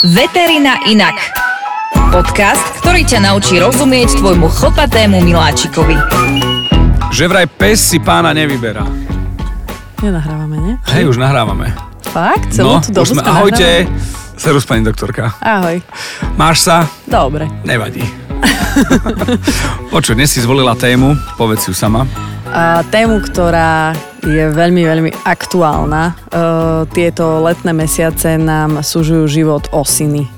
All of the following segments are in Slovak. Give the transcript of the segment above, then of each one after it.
Veterina inak. Podcast, ktorý ťa naučí rozumieť tvojmu chlpatému miláčikovi. Že vraj pes si pána nevyberá. Nenahrávame, nie? Hej, už nahrávame. Fakt? Celú tú dobu No, sme, ahojte. Serus, pani doktorka. Ahoj. Máš sa? Dobre. Nevadí. Počuj, dnes si zvolila tému, povedz ju sama. A tému, ktorá je veľmi, veľmi aktuálna. E, tieto letné mesiace nám súžujú život osiny.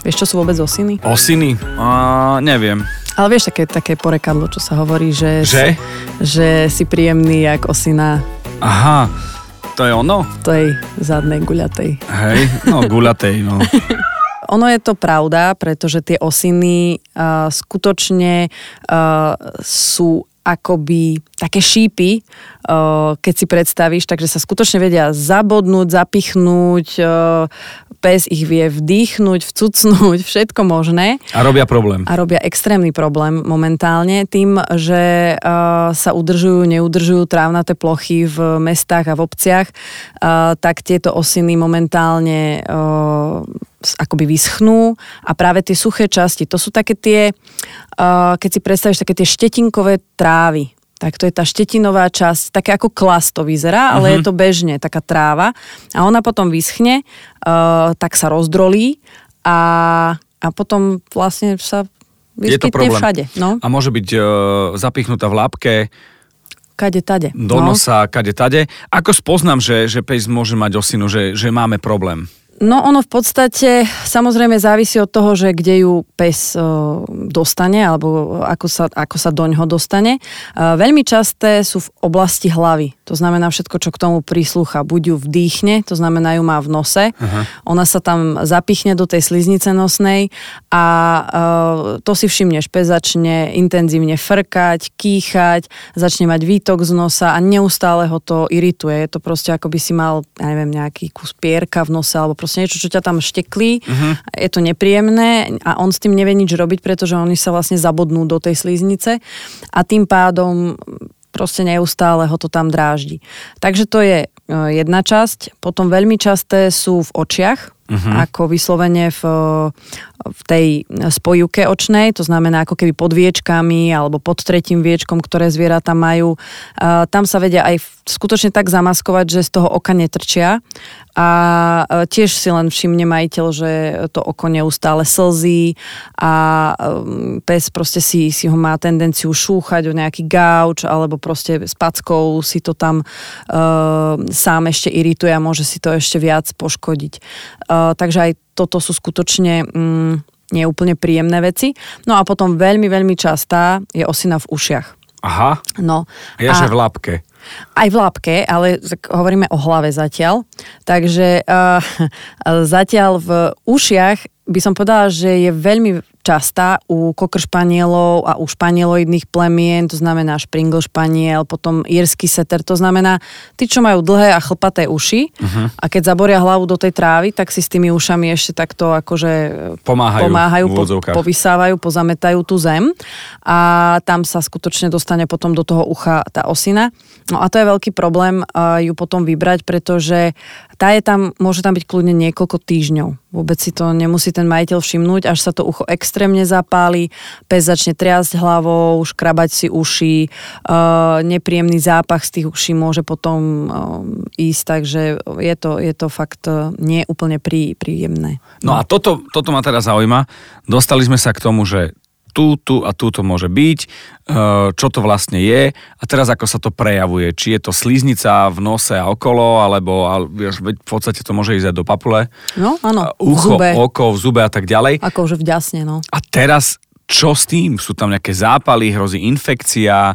Vieš, čo sú vôbec osiny? Osiny? A, neviem. Ale vieš, také, také porekadlo, čo sa hovorí, že, Že? že si príjemný jak osina Aha, to je ono? tej zadnej guľatej. Hej, no guľatej, no. Ono je to pravda, pretože tie osiny uh, skutočne uh, sú akoby také šípy, uh, keď si predstavíš, takže sa skutočne vedia zabodnúť, zapichnúť, uh, pes ich vie vdýchnuť, vcucnúť, všetko možné A robia problém. a robia extrémny problém momentálne tým, že uh, sa udržujú, neudržujú trávnaté plochy v mestách a v obciach, uh, tak tieto osiny momentálne uh, akoby vyschnú a práve tie suché časti, to sú také tie, keď si predstavíš, také tie štetinkové trávy. Tak to je tá štetinová časť, také ako klas to vyzerá, ale je to bežne, taká tráva. A ona potom vyschne, uh, tak sa rozdrolí a, a potom vlastne sa Je to vyskytne problém. všade. No, A môže byť e, zapichnutá v lápke, kade tade. do no. nosa, kade tade. Ako spoznám, že, že pes môže mať osinu, že, že máme problém? No ono v podstate samozrejme závisí od toho, že kde ju pes dostane alebo ako sa, ako sa doňho dostane. E, veľmi časté sú v oblasti hlavy. To znamená všetko, čo k tomu príslucha. Buď ju vdýchne, to znamená ju má v nose. Aha. Ona sa tam zapichne do tej sliznice nosnej a to si všimneš. Pes začne intenzívne frkať, kýchať, začne mať výtok z nosa a neustále ho to irituje. Je to proste ako by si mal, ja neviem, nejaký kus pierka v nose alebo proste niečo, čo ťa tam šteklí. Uh-huh. Je to nepríjemné a on s tým nevie nič robiť, pretože oni sa vlastne zabodnú do tej sliznice a tým pádom proste neustále ho to tam dráždi. Takže to je e, jedna časť. Potom veľmi časté sú v očiach, uh-huh. ako vyslovene v, v tej spojivke očnej, to znamená ako keby pod viečkami alebo pod tretím viečkom, ktoré zvieratá majú. Tam sa vedia aj skutočne tak zamaskovať, že z toho oka netrčia. A e, tiež si len všimne majiteľ, že to oko neustále slzí a um, pes proste si, si ho má tendenciu šúchať o nejaký gauč alebo proste s packou si to tam uh, sám ešte irituje a môže si to ešte viac poškodiť. Uh, takže aj toto sú skutočne um, neúplne príjemné veci. No a potom veľmi, veľmi častá je osina v ušiach. Aha, No, ja že v lápke. aj v lápke, ale hovoríme o hlave zatiaľ. Takže uh, zatiaľ v ušiach by som povedala, že je veľmi častá u kokr španielov a u španieloidných plemien, to znamená špringl španiel, potom írsky setter, to znamená tí, čo majú dlhé a chlpaté uši uh-huh. a keď zaboria hlavu do tej trávy, tak si s tými ušami ešte takto akože Pomáhajú pomáhajú po, povysávajú, pozametajú tú zem a tam sa skutočne dostane potom do toho ucha tá osina. No a to je veľký problém uh, ju potom vybrať, pretože tá je tam, môže tam byť kľudne niekoľko týždňov. Vôbec si to nemusí ten majiteľ všimnúť, až sa to ucho extrémne zapáli, pes začne triasť hlavou, škrabať si uši, uh, nepríjemný zápach z tých uší môže potom uh, ísť, takže je to, je to fakt uh, nie úplne prí, príjemné. No a toto, toto ma teda zaujíma. Dostali sme sa k tomu, že tu, tu a tu to môže byť, e, čo to vlastne je a teraz ako sa to prejavuje. Či je to sliznica v nose a okolo, alebo ale, v podstate to môže ísť aj do papule. No, áno, A Ucho, v zube. oko, v zube a tak ďalej. Ako už vďasne, no. A teraz čo s tým? Sú tam nejaké zápaly, hrozí infekcia,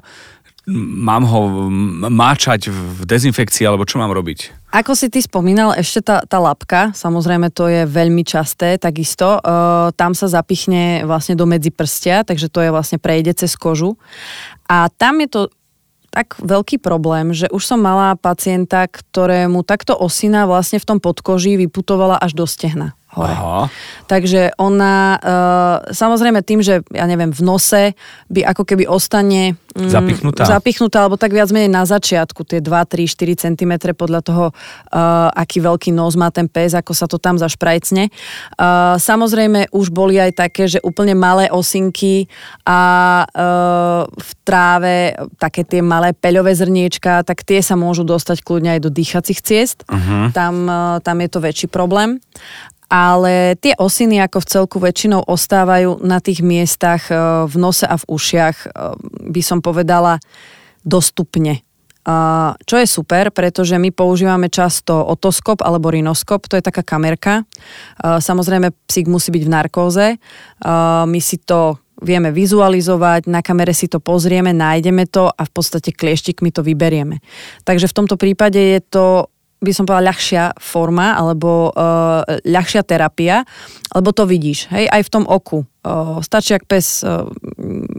mám ho máčať v dezinfekcii, alebo čo mám robiť? Ako si ty spomínal, ešte tá, tá lapka, samozrejme to je veľmi časté, takisto. E, tam sa zapichne vlastne do medzi prstia, takže to je vlastne prejde cez kožu. A tam je to tak veľký problém, že už som mala pacienta, ktorému takto osina vlastne v tom podkoží vyputovala až do stehna. Hore. Aha. Takže ona, uh, samozrejme tým, že ja neviem, v nose by ako keby ostane mm, Zapichnutá. zapichnutá, alebo tak viac menej na začiatku, tie 2, 3, 4 cm podľa toho, uh, aký veľký nos má ten pes, ako sa to tam zašprajcne. Uh, samozrejme už boli aj také, že úplne malé osinky a uh, v tráve také tie malé peľové zrniečka, tak tie sa môžu dostať kľudne aj do dýchacích ciest. Uh-huh. Tam, uh, tam je to väčší problém ale tie osiny ako v celku väčšinou ostávajú na tých miestach e, v nose a v ušiach, e, by som povedala, dostupne. Čo je super, pretože my používame často otoskop alebo rinoskop, to je taká kamerka. E, samozrejme, psík musí byť v narkóze. My si to vieme vizualizovať, na kamere si to pozrieme, nájdeme to a v podstate klieštikmi to vyberieme. Takže v tomto prípade je to by som povedala, ľahšia forma alebo uh, ľahšia terapia, lebo to vidíš, hej, aj v tom oku. Uh, stačí, ak pes uh,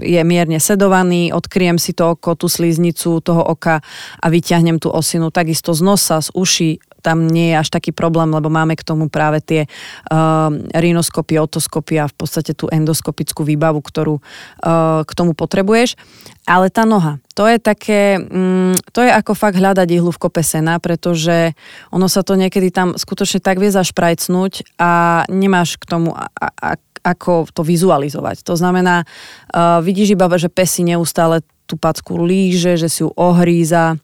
je mierne sedovaný, odkriem si to oko, tú slíznicu toho oka a vyťahnem tú osinu. Takisto z nosa, z uší, tam nie je až taký problém, lebo máme k tomu práve tie uh, rinoskopy, otoskopy a v podstate tú endoskopickú výbavu, ktorú uh, k tomu potrebuješ. Ale tá noha, to je také, mm, to je ako fakt hľadať ihlu v kope sena, pretože ono sa to niekedy tam skutočne tak vie zašprajcnúť a nemáš k tomu a, a, ako to vizualizovať. To znamená, uh, vidíš iba, že pes si neustále tú packu líže, že si ju ohríza,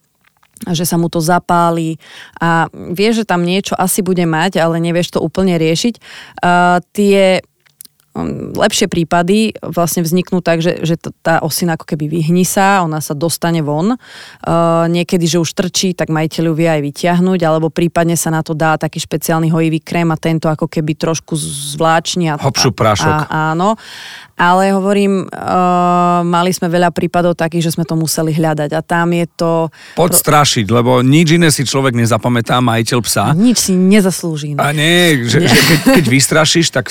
že sa mu to zapáli a vieš, že tam niečo asi bude mať, ale nevieš to úplne riešiť. Uh, tie um, lepšie prípady vlastne vzniknú tak, že, že tá osina ako keby vyhní sa, ona sa dostane von. Uh, niekedy, že už trčí, tak majiteľ ju vie aj vyťahnuť, alebo prípadne sa na to dá taký špeciálny hojivý krém a tento ako keby trošku zvláčni. A, Hopšu prášok. A, áno ale hovorím, uh, mali sme veľa prípadov takých, že sme to museli hľadať a tam je to... Podstrašiť, lebo nič iné si človek nezapamätá, majiteľ psa. Nič si nezaslúži. No. A nie, že, nie. že keď, keď vystrašíš, tak...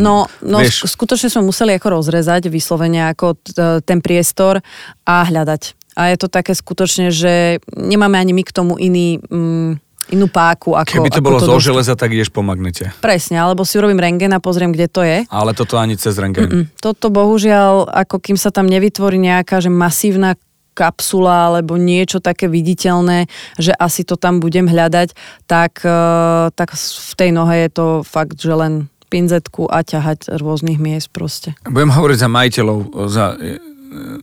No, no vieš. skutočne sme museli ako rozrezať vyslovene ako t- ten priestor a hľadať. A je to také skutočne, že nemáme ani my k tomu iný... Mm, inú páku. Ako, Keby to ako bolo to zo dostať. železa, tak ideš po magnete. Presne, alebo si urobím rengen a pozriem, kde to je. Ale toto ani cez rengen. Mm-mm. Toto bohužiaľ, ako kým sa tam nevytvorí nejaká že masívna kapsula alebo niečo také viditeľné, že asi to tam budem hľadať, tak, uh, tak v tej nohe je to fakt, že len pinzetku a ťahať rôznych miest proste. Budem hovoriť za majiteľov, za,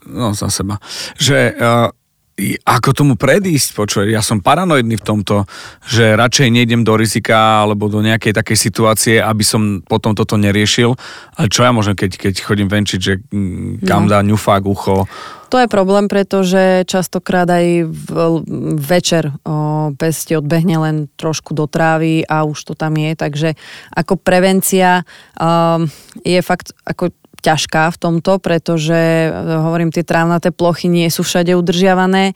no, za seba, že uh, ako tomu predísť, počuj, ja som paranoidný v tomto, že radšej nejdem do rizika alebo do nejakej takej situácie, aby som potom toto neriešil. Ale čo ja môžem, keď, keď chodím venčiť, že mm, kam no. dá ňufák ucho? To je problém, pretože častokrát aj v, večer o, pes ti odbehne len trošku do trávy a už to tam je, takže ako prevencia um, je fakt ako ťažká v tomto, pretože e, hovorím, tie trávnaté plochy nie sú všade udržiavané.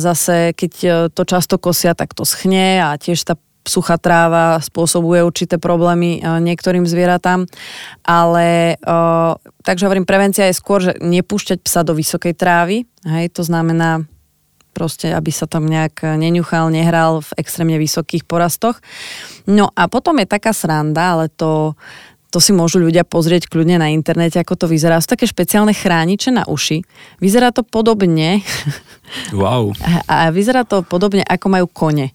Zase, keď e, to často kosia, tak to schne a tiež tá suchá tráva spôsobuje určité problémy e, niektorým zvieratám. Ale takže hovorím, prevencia je skôr, že nepúšťať psa do vysokej trávy. Hej, to znamená proste, aby sa tam nejak neňuchal, nehral v extrémne vysokých porastoch. No a potom je taká sranda, ale to to si môžu ľudia pozrieť kľudne na internete, ako to vyzerá. Sú také špeciálne chrániče na uši. Vyzerá to podobne. Wow. A vyzerá to podobne, ako majú kone.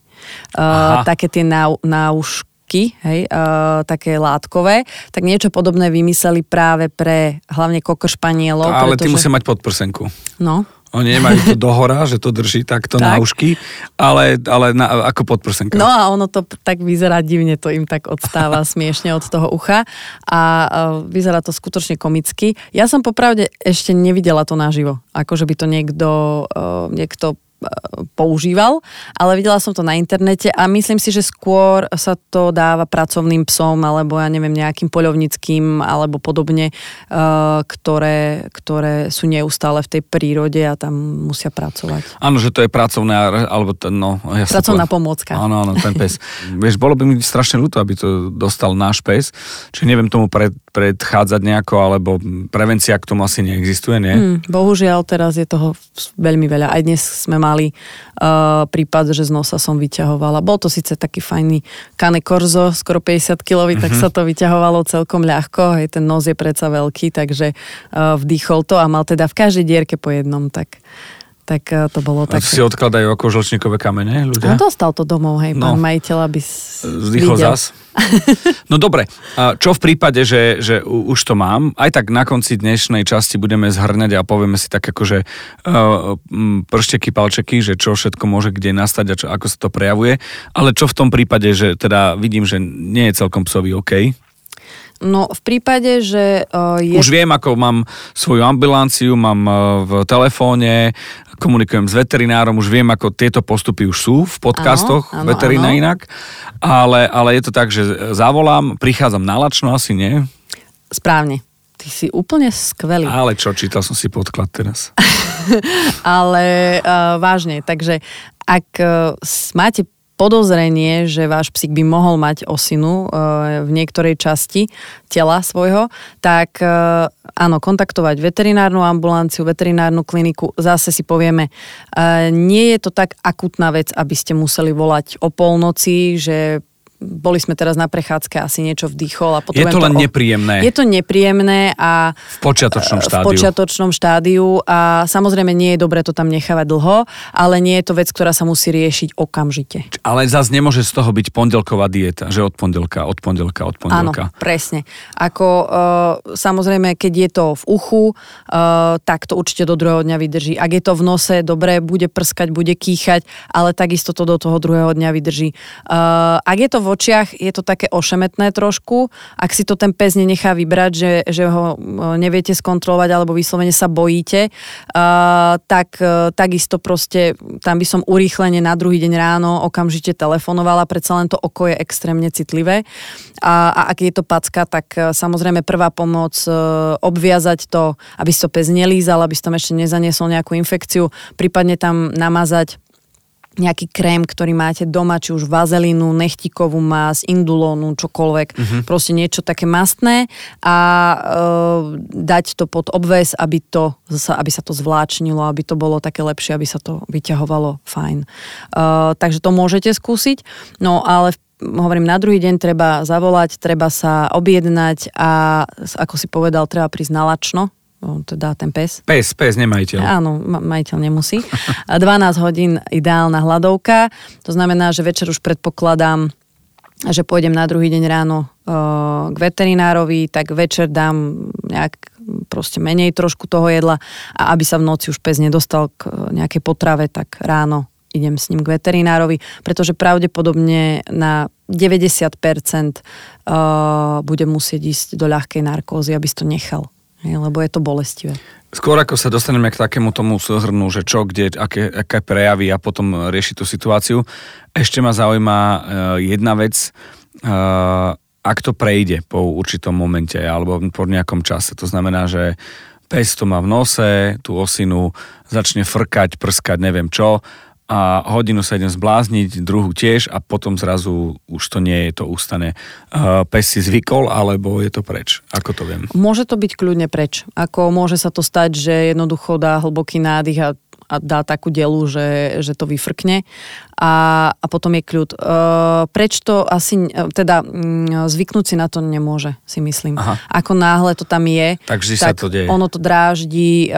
Uh, také tie náušky náušky, hej, uh, také látkové, tak niečo podobné vymysleli práve pre hlavne kokršpanielov. Ale pretože... ty musia mať podprsenku. No. Oni nemajú to dohora, že to drží takto tak. na ušky, ale, ale na, ako podprsenka. No a ono to tak vyzerá divne, to im tak odstáva smiešne od toho ucha a vyzerá to skutočne komicky. Ja som popravde ešte nevidela to naživo, ako že by to niekto, uh, niekto používal, ale videla som to na internete a myslím si, že skôr sa to dáva pracovným psom alebo ja neviem nejakým poľovnickým alebo podobne, uh, ktoré, ktoré sú neustále v tej prírode a tam musia pracovať. Áno, že to je pracovné, alebo to, no... Ja Pracovná pomôcka. Áno, áno, ten pes. Vieš, bolo by mi strašne ľúto, aby to dostal náš pes, čiže neviem tomu pred, predchádzať nejako, alebo prevencia k tomu asi neexistuje, nie? Mm, bohužiaľ, teraz je toho veľmi veľa. Aj dnes sme malý uh, prípad, že z nosa som vyťahovala. Bol to síce taký fajný Cane Corzo, skoro 50 kilový, mm-hmm. tak sa to vyťahovalo celkom ľahko. Hej, ten nos je predsa veľký, takže uh, vdýchol to a mal teda v každej dierke po jednom, tak tak uh, to bolo tak. Si odkladajú ako žlčníkové kamene ľudia? A dostal to domov, hej, no. pán majiteľ, aby Vzdychol zas? No dobre, čo v prípade, že, že už to mám, aj tak na konci dnešnej časti budeme zhrňať a povieme si tak akože uh, pršteky, palčeky, že čo všetko môže kde nastať a čo, ako sa to prejavuje, ale čo v tom prípade, že teda vidím, že nie je celkom psovi OK? No v prípade, že uh, je... Už viem, ako mám svoju ambulanciu, mám uh, v telefóne, komunikujem s veterinárom, už viem, ako tieto postupy už sú v podcastoch veterína inak, ale, ale je to tak, že zavolám, prichádzam na lačno, asi nie? Správne. Ty si úplne skvelý. Ale čo, čítal som si podklad teraz. ale uh, vážne, takže ak uh, máte podozrenie, že váš psík by mohol mať osinu e, v niektorej časti tela svojho, tak e, áno, kontaktovať veterinárnu ambulanciu, veterinárnu kliniku, zase si povieme, e, nie je to tak akutná vec, aby ste museli volať o polnoci, že boli sme teraz na prechádzke, asi niečo vdýchol. A potom je to len to, nepríjemné. Je to nepríjemné a... V počiatočnom štádiu. V počiatočnom štádiu a samozrejme nie je dobre to tam nechávať dlho, ale nie je to vec, ktorá sa musí riešiť okamžite. Ale zase nemôže z toho byť pondelková dieta, že od pondelka, od pondelka, od pondelka. Áno, presne. Ako uh, samozrejme, keď je to v uchu, uh, tak to určite do druhého dňa vydrží. Ak je to v nose, dobre, bude prskať, bude kýchať, ale takisto to do toho druhého dňa vydrží. Uh, ak je to v očiach je to také ošemetné trošku. Ak si to ten pes nenechá vybrať, že, že ho e, neviete skontrolovať alebo vyslovene sa bojíte, uh, tak uh, takisto proste tam by som urýchlene na druhý deň ráno okamžite telefonovala, predsa len to oko je extrémne citlivé. A, a ak je to packa, tak uh, samozrejme prvá pomoc uh, obviazať to, aby si to pes nelízal, aby si tam ešte nezaniesol nejakú infekciu, prípadne tam namazať nejaký krém, ktorý máte doma, či už vazelínu, nechtikovú más, indulónu, čokoľvek, uh-huh. proste niečo také mastné a e, dať to pod obves, aby, to, aby sa to zvláčnilo, aby to bolo také lepšie, aby sa to vyťahovalo fajn. E, takže to môžete skúsiť, no ale hovorím, na druhý deň treba zavolať, treba sa objednať a ako si povedal, treba prísť na lačno, teda ten pes. Pes, pes, nemajiteľ. Áno, majiteľ nemusí. 12 hodín ideálna hladovka, to znamená, že večer už predpokladám, že pôjdem na druhý deň ráno uh, k veterinárovi, tak večer dám nejak proste menej trošku toho jedla a aby sa v noci už pes nedostal k nejakej potrave, tak ráno idem s ním k veterinárovi, pretože pravdepodobne na 90% uh, bude musieť ísť do ľahkej narkózy, aby si to nechal lebo je to bolestivé. Skôr ako sa dostaneme k takému tomu súhrnu, že čo, kde, aké, aké prejavy a potom rieši tú situáciu, ešte ma zaujíma uh, jedna vec, uh, ak to prejde po určitom momente alebo po nejakom čase. To znamená, že pes to má v nose, tú osinu, začne frkať, prskať, neviem čo a hodinu sa idem zblázniť, druhú tiež a potom zrazu už to nie je to ústane. Pes si zvykol, alebo je to preč? Ako to viem? Môže to byť kľudne preč. Ako môže sa to stať, že jednoducho dá hlboký nádych a a dá takú delu, že, že to vyfrkne a, a potom je kľud. E, preč to asi, e, teda mm, zvyknúť si na to nemôže, si myslím. Aha. Ako náhle to tam je, tak sa to deje. ono to dráždi, e,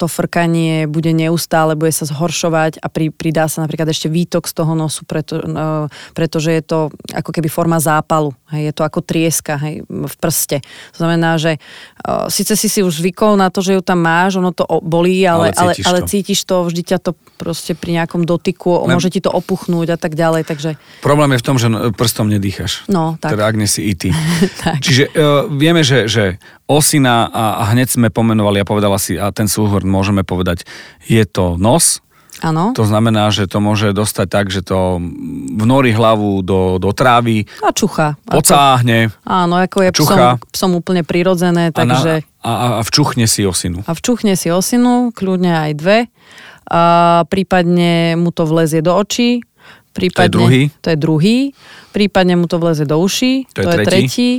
to frkanie bude neustále, bude sa zhoršovať a pri, pridá sa napríklad ešte výtok z toho nosu, preto, e, pretože je to ako keby forma zápalu. Hej, je to ako trieska hej, v prste. To znamená, že e, síce si si už zvykol na to, že ju tam máš, ono to bolí, ale, ale, cítiš, ale, ale cítiš to, vždy ťa to proste pri nejakom dotyku, Len... môže ti to opuchnúť a tak ďalej, takže... Problém je v tom, že prstom nedýchaš. No, tak. Teda ak nie si IT. Čiže uh, vieme, že, že osina a, a hneď sme pomenovali a povedala si, a ten súhrn môžeme povedať, je to nos, Áno. To znamená, že to môže dostať tak, že to vnorí hlavu do, do trávy. A čucha. Pocáhne. Ako, áno, ako je čucha. Psom, psom úplne prirodzené, takže... A, na, a, a včuchne si osinu. A včuchne si osinu, kľudne aj dve a prípadne mu to vlezie do očí, prípadne, to je druhý. To je druhý. Prípadne mu to vlezie do uší, to, to je, je tretí. tretí.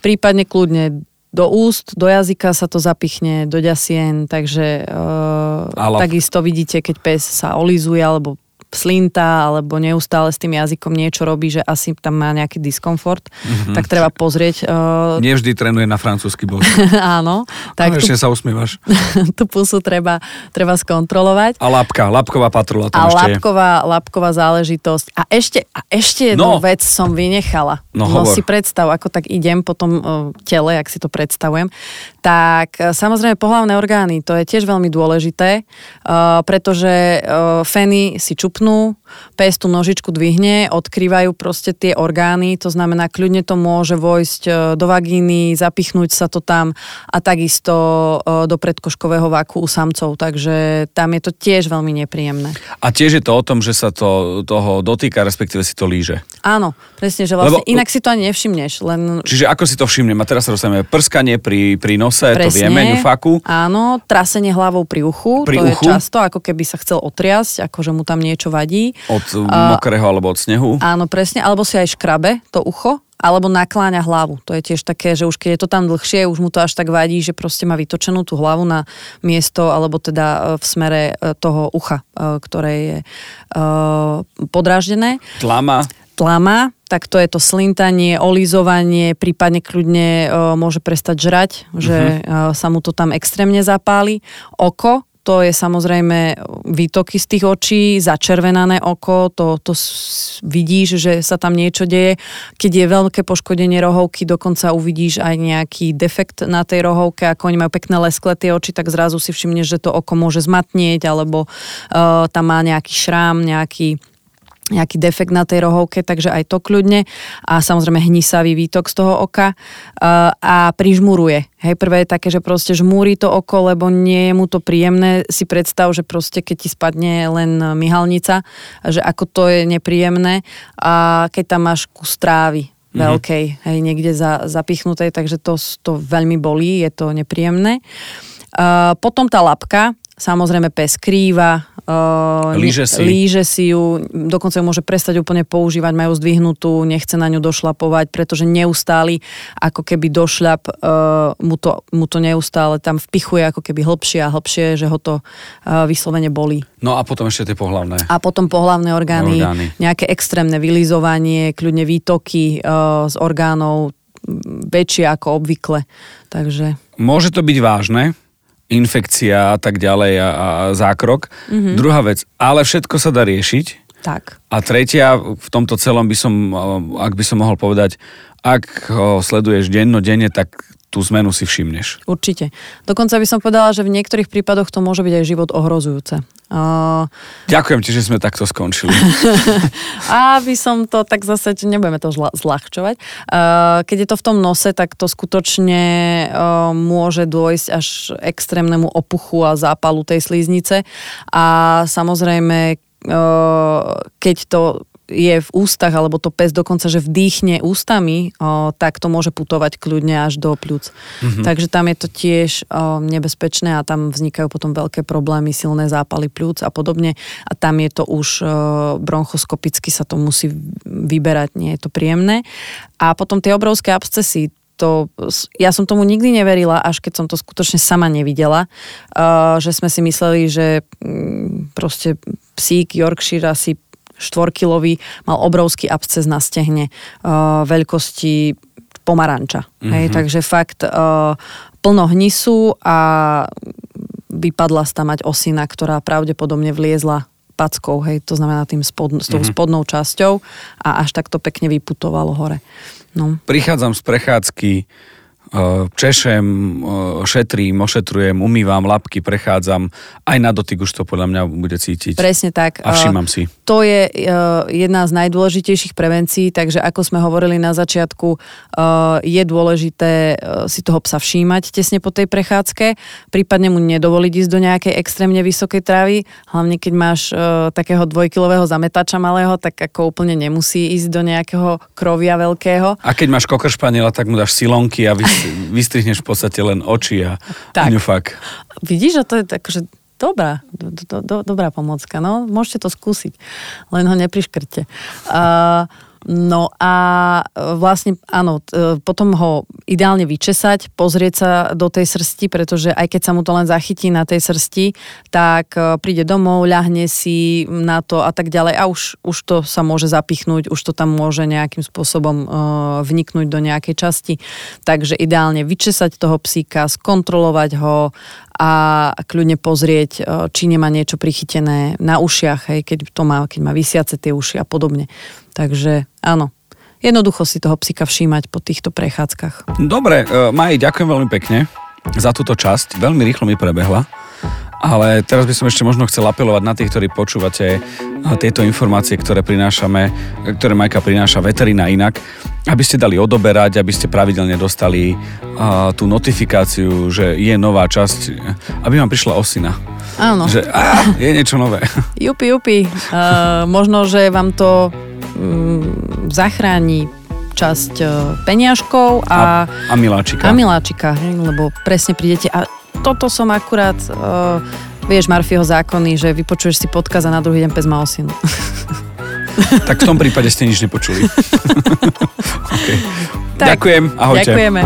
Prípadne kľudne do úst, do jazyka sa to zapichne, do ďasien, takže uh, takisto vidíte, keď pes sa olizuje alebo slinta alebo neustále s tým jazykom niečo robí, že asi tam má nejaký diskomfort, mm-hmm. tak treba pozrieť. Uh... Nevždy trénuje na francúzsky bol. Áno. Tak tu... sa usmievaš. tú pusu treba, treba skontrolovať. A lapka, lapková patrula tam a ešte lapková, je. lapková záležitosť. A ešte, a ešte jednu no. vec som vynechala. No, no si predstav, ako tak idem po tom uh, tele, ak si to predstavujem. Tak uh, samozrejme pohlavné orgány, to je tiež veľmi dôležité, uh, pretože uh, feny si čupnú zapnú, pes tú nožičku dvihne, odkrývajú proste tie orgány, to znamená, kľudne to môže vojsť e, do vagíny, zapichnúť sa to tam a takisto e, do predkoškového vaku u samcov, takže tam je to tiež veľmi nepríjemné. A tiež je to o tom, že sa to toho dotýka, respektíve si to líže. Áno, presne, že vlastne Lebo, inak si to ani nevšimneš. Len... Čiže ako si to všimnem? A teraz sa dostaneme prskanie pri, pri nose, presne, to vieme, ňufaku. Áno, trasenie hlavou pri uchu, pri to uchu. je často, ako keby sa chcel otriasť, ako že mu tam niečo vadí. Od uh, mokrého alebo od snehu? Áno, presne. Alebo si aj škrabe to ucho, alebo nakláňa hlavu. To je tiež také, že už keď je to tam dlhšie, už mu to až tak vadí, že proste má vytočenú tú hlavu na miesto, alebo teda e, v smere e, toho ucha, e, ktoré je podráždené. Tlama. Tlama, tak to je to slintanie, olizovanie, prípadne kľudne môže prestať žrať, že uh-huh. sa mu to tam extrémne zapáli. Oko, to je samozrejme výtoky z tých očí, začervenané oko, to, to vidíš, že sa tam niečo deje. Keď je veľké poškodenie rohovky, dokonca uvidíš aj nejaký defekt na tej rohovke, ako oni majú pekné lesklé tie oči, tak zrazu si všimneš, že to oko môže zmatnieť, alebo uh, tam má nejaký šrám, nejaký nejaký defekt na tej rohovke, takže aj to kľudne a samozrejme hnisavý výtok z toho oka uh, a prižmuruje. Hej, prvé je také, že proste žmúri to oko, lebo nie je mu to príjemné. Si predstav, že proste keď ti spadne len myhalnica, že ako to je nepríjemné a keď tam máš kus trávy mm-hmm. veľkej, hej, niekde za, zapichnutej, takže to, to veľmi bolí, je to nepríjemné. Uh, potom tá lapka, samozrejme pes krýva, Uh, líže si. líže si ju, dokonca ju môže prestať úplne používať, majú zdvihnutú, nechce na ňu došlapovať, pretože neustáli, ako keby došľap, uh, mu, to, mu to neustále tam vpichuje ako keby hlbšie a hlbšie, že ho to uh, vyslovene bolí. No a potom ešte tie pohlavné. A potom pohlavné orgány, orgány. nejaké extrémne vylizovanie, kľudne výtoky uh, z orgánov väčšie ako obvykle. Takže... Môže to byť vážne, infekcia a tak ďalej a, a zákrok. Mm-hmm. Druhá vec, ale všetko sa dá riešiť. Tak. A tretia, v tomto celom by som, ak by som mohol povedať, ak ho sleduješ denno-denne, tak tú zmenu si všimneš. Určite. Dokonca by som povedala, že v niektorých prípadoch to môže byť aj život ohrozujúce. Ďakujem ti, že sme takto skončili. Aby som to tak zase, nebudeme to zla, zľahčovať. Uh, keď je to v tom nose, tak to skutočne uh, môže dôjsť až extrémnemu opuchu a zápalu tej slíznice. A samozrejme, keď to je v ústach, alebo to pes dokonca, že vdýchne ústami, o, tak to môže putovať kľudne až do pľúc. Mm-hmm. Takže tam je to tiež o, nebezpečné a tam vznikajú potom veľké problémy, silné zápaly pľúc a podobne. A tam je to už o, bronchoskopicky sa to musí vyberať, nie je to príjemné. A potom tie obrovské abscesy, to, ja som tomu nikdy neverila, až keď som to skutočne sama nevidela, uh, že sme si mysleli, že um, proste psík Yorkshire asi štvorkilový, mal obrovský absces na stehne uh, veľkosti pomaranča. Mm-hmm. Hej, mhm. takže fakt uh, plno hnisu a vypadla tam mať osina, ktorá pravdepodobne vliezla packou, hej, to znamená tým spod, s tou mm-hmm. spodnou časťou a až takto pekne vyputovalo hore. No. Prichádzam z prechádzky češem, eh, šetrím, ošetrujem, umývam lapky, prechádzam. Aj na dotyk už to podľa mňa bude cítiť. Presne tak. A všímam si. To je jedna z najdôležitejších prevencií, takže ako sme hovorili na začiatku, je dôležité si toho psa všímať tesne po tej prechádzke, prípadne mu nedovoliť ísť do nejakej extrémne vysokej trávy, hlavne keď máš takého dvojkilového zametača malého, tak ako úplne nemusí ísť do nejakého krovia veľkého. A keď máš kokršpaniela, tak mu dáš silonky a vys- vystrihneš v podstate len oči a tak. ňufak. Vidíš, že to je tak, že dobrá, do, do, do, dobrá pomocka, no, môžete to skúsiť, len ho nepriškrte. Uh, No a e, vlastne áno, e, potom ho ideálne vyčesať, pozrieť sa do tej srsti, pretože aj keď sa mu to len zachytí na tej srsti, tak e, príde domov, ľahne si na to a tak ďalej a už, už to sa môže zapichnúť, už to tam môže nejakým spôsobom vniknúť do nejakej časti. Takže ideálne vyčesať toho psíka, skontrolovať ho a kľudne pozrieť, či nemá niečo prichytené na ušiach, hej, keď to má, keď má vysiace tie uši a podobne. Takže áno, jednoducho si toho psíka všímať po týchto prechádzkach. Dobre, uh, Maj, ďakujem veľmi pekne za túto časť. Veľmi rýchlo mi prebehla. Ale teraz by som ešte možno chcel apelovať na tých, ktorí počúvate tieto informácie, ktoré prinášame, ktoré Majka prináša veterina inak, aby ste dali odoberať, aby ste pravidelne dostali uh, tú notifikáciu, že je nová časť, aby vám prišla osina. Áno. Že á, je niečo nové. Jupi, jupi. Uh, možno, že vám to zachráni časť uh, peniažkov a, a, a miláčika. A miláčika, lebo presne prídete a toto som akurát, uh, vieš, Marfieho zákony, že vypočuješ si podkaz a na druhý deň pes má osinu. tak v tom prípade ste nič nepočuli. okay. tak, Ďakujem, ahojte. Ďakujeme.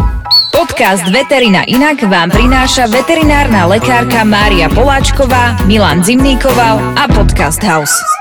Podcast Veterina Inak vám prináša veterinárna lekárka Mária Poláčková, Milan Zimníkoval a Podcast House.